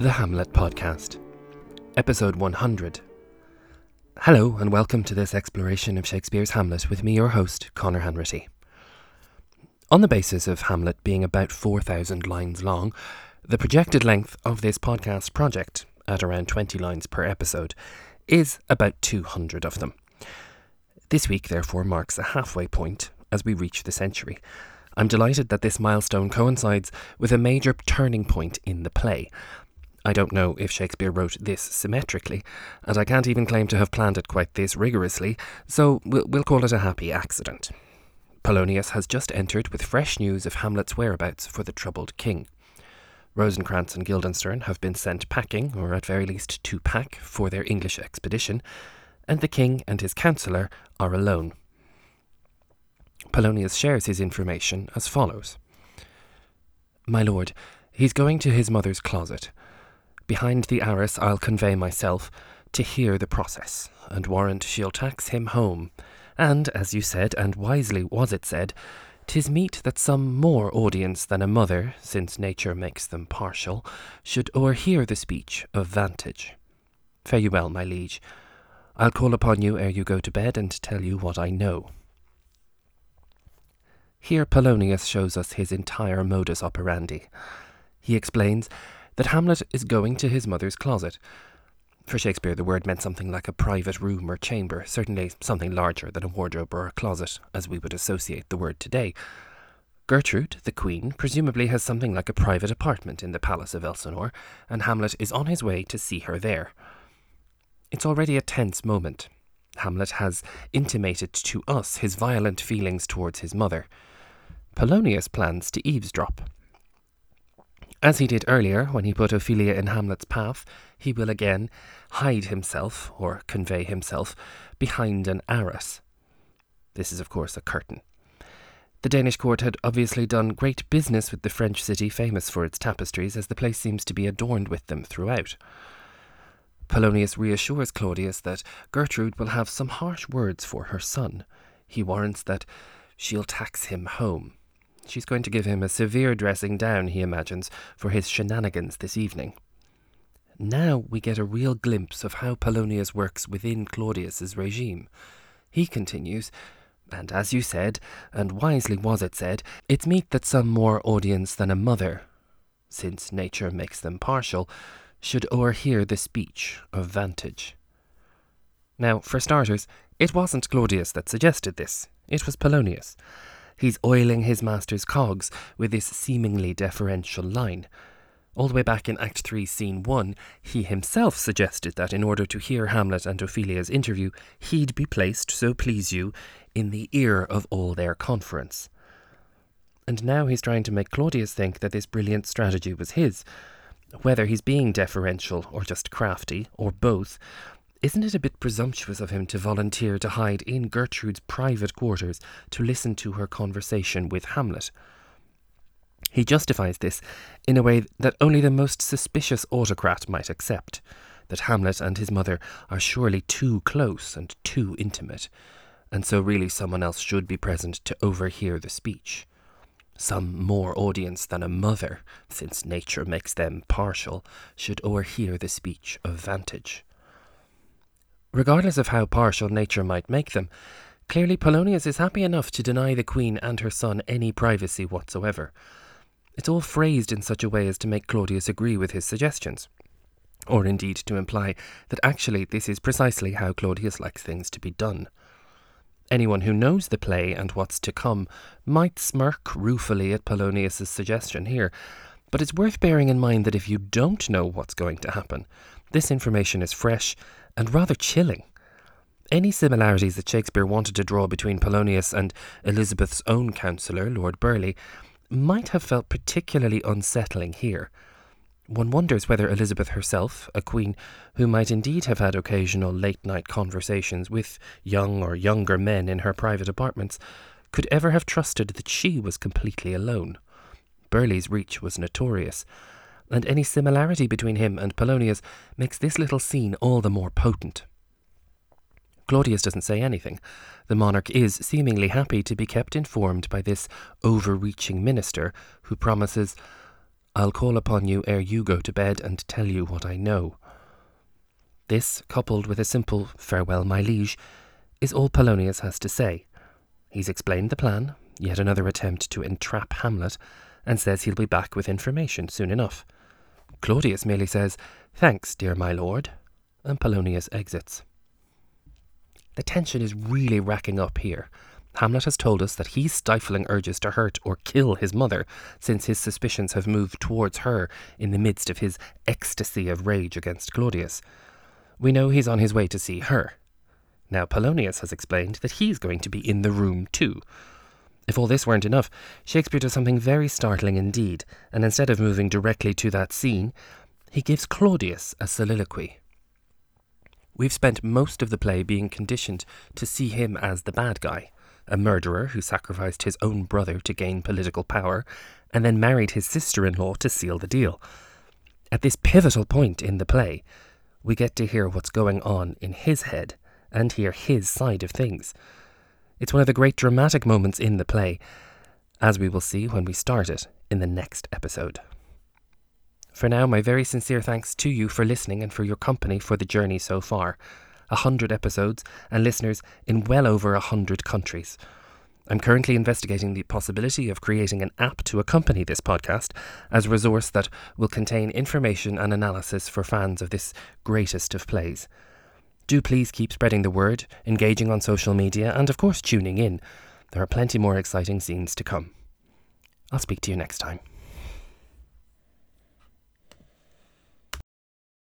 The Hamlet Podcast, Episode 100. Hello, and welcome to this exploration of Shakespeare's Hamlet with me, your host, Conor Hanratty. On the basis of Hamlet being about 4,000 lines long, the projected length of this podcast project, at around 20 lines per episode, is about 200 of them. This week, therefore, marks a halfway point as we reach the century. I'm delighted that this milestone coincides with a major turning point in the play, I don't know if Shakespeare wrote this symmetrically, and I can't even claim to have planned it quite this rigorously, so we'll, we'll call it a happy accident. Polonius has just entered with fresh news of Hamlet's whereabouts for the troubled king. Rosencrantz and Guildenstern have been sent packing, or at very least to pack, for their English expedition, and the king and his counsellor are alone. Polonius shares his information as follows My lord, he's going to his mother's closet. Behind the arras I'll convey myself, to hear the process, and warrant she'll tax him home. And, as you said, and wisely was it said, 'tis meet that some more audience than a mother, since nature makes them partial, should o'erhear the speech of vantage. Fare you well, my liege. I'll call upon you ere you go to bed and tell you what I know. Here Polonius shows us his entire modus operandi. He explains that Hamlet is going to his mother's closet. For Shakespeare, the word meant something like a private room or chamber, certainly something larger than a wardrobe or a closet, as we would associate the word today. Gertrude, the queen, presumably has something like a private apartment in the palace of Elsinore, and Hamlet is on his way to see her there. It's already a tense moment. Hamlet has intimated to us his violent feelings towards his mother. Polonius plans to eavesdrop. As he did earlier when he put Ophelia in Hamlet's path, he will again hide himself, or convey himself, behind an arras. This is, of course, a curtain. The Danish court had obviously done great business with the French city famous for its tapestries, as the place seems to be adorned with them throughout. Polonius reassures Claudius that Gertrude will have some harsh words for her son. He warrants that she'll tax him home. She's going to give him a severe dressing down, he imagines, for his shenanigans this evening. Now we get a real glimpse of how Polonius works within Claudius's regime. He continues, and as you said, and wisely was it said, it's meet that some more audience than a mother, since nature makes them partial, should o'erhear the speech of vantage. Now, for starters, it wasn't Claudius that suggested this, it was Polonius. He's oiling his master's cogs with this seemingly deferential line. All the way back in Act 3, Scene 1, he himself suggested that in order to hear Hamlet and Ophelia's interview, he'd be placed, so please you, in the ear of all their conference. And now he's trying to make Claudius think that this brilliant strategy was his. Whether he's being deferential or just crafty, or both, isn't it a bit presumptuous of him to volunteer to hide in Gertrude's private quarters to listen to her conversation with Hamlet? He justifies this in a way that only the most suspicious autocrat might accept that Hamlet and his mother are surely too close and too intimate, and so really someone else should be present to overhear the speech. Some more audience than a mother, since nature makes them partial, should overhear the speech of vantage. Regardless of how partial nature might make them, clearly Polonius is happy enough to deny the Queen and her son any privacy whatsoever. It's all phrased in such a way as to make Claudius agree with his suggestions, or indeed to imply that actually this is precisely how Claudius likes things to be done. Anyone who knows the play and what's to come might smirk ruefully at Polonius's suggestion here, but it's worth bearing in mind that if you don't know what's going to happen, this information is fresh and rather chilling. Any similarities that Shakespeare wanted to draw between Polonius and Elizabeth's own counsellor, Lord Burleigh, might have felt particularly unsettling here. One wonders whether Elizabeth herself, a queen who might indeed have had occasional late night conversations with young or younger men in her private apartments, could ever have trusted that she was completely alone. Burleigh's reach was notorious, and any similarity between him and Polonius makes this little scene all the more potent. Claudius doesn't say anything. The monarch is seemingly happy to be kept informed by this overreaching minister who promises, I'll call upon you ere you go to bed and tell you what I know. This, coupled with a simple farewell, my liege, is all Polonius has to say. He's explained the plan, yet another attempt to entrap Hamlet, and says he'll be back with information soon enough. Claudius merely says, Thanks, dear my lord, and Polonius exits. The tension is really racking up here. Hamlet has told us that he's stifling urges to hurt or kill his mother, since his suspicions have moved towards her in the midst of his ecstasy of rage against Claudius. We know he's on his way to see her. Now, Polonius has explained that he's going to be in the room too. If all this weren't enough, Shakespeare does something very startling indeed, and instead of moving directly to that scene, he gives Claudius a soliloquy. We've spent most of the play being conditioned to see him as the bad guy, a murderer who sacrificed his own brother to gain political power, and then married his sister in law to seal the deal. At this pivotal point in the play, we get to hear what's going on in his head and hear his side of things. It's one of the great dramatic moments in the play, as we will see when we start it in the next episode. For now, my very sincere thanks to you for listening and for your company for the journey so far. A hundred episodes and listeners in well over a hundred countries. I'm currently investigating the possibility of creating an app to accompany this podcast as a resource that will contain information and analysis for fans of this greatest of plays. Do please keep spreading the word, engaging on social media, and of course tuning in. There are plenty more exciting scenes to come. I'll speak to you next time.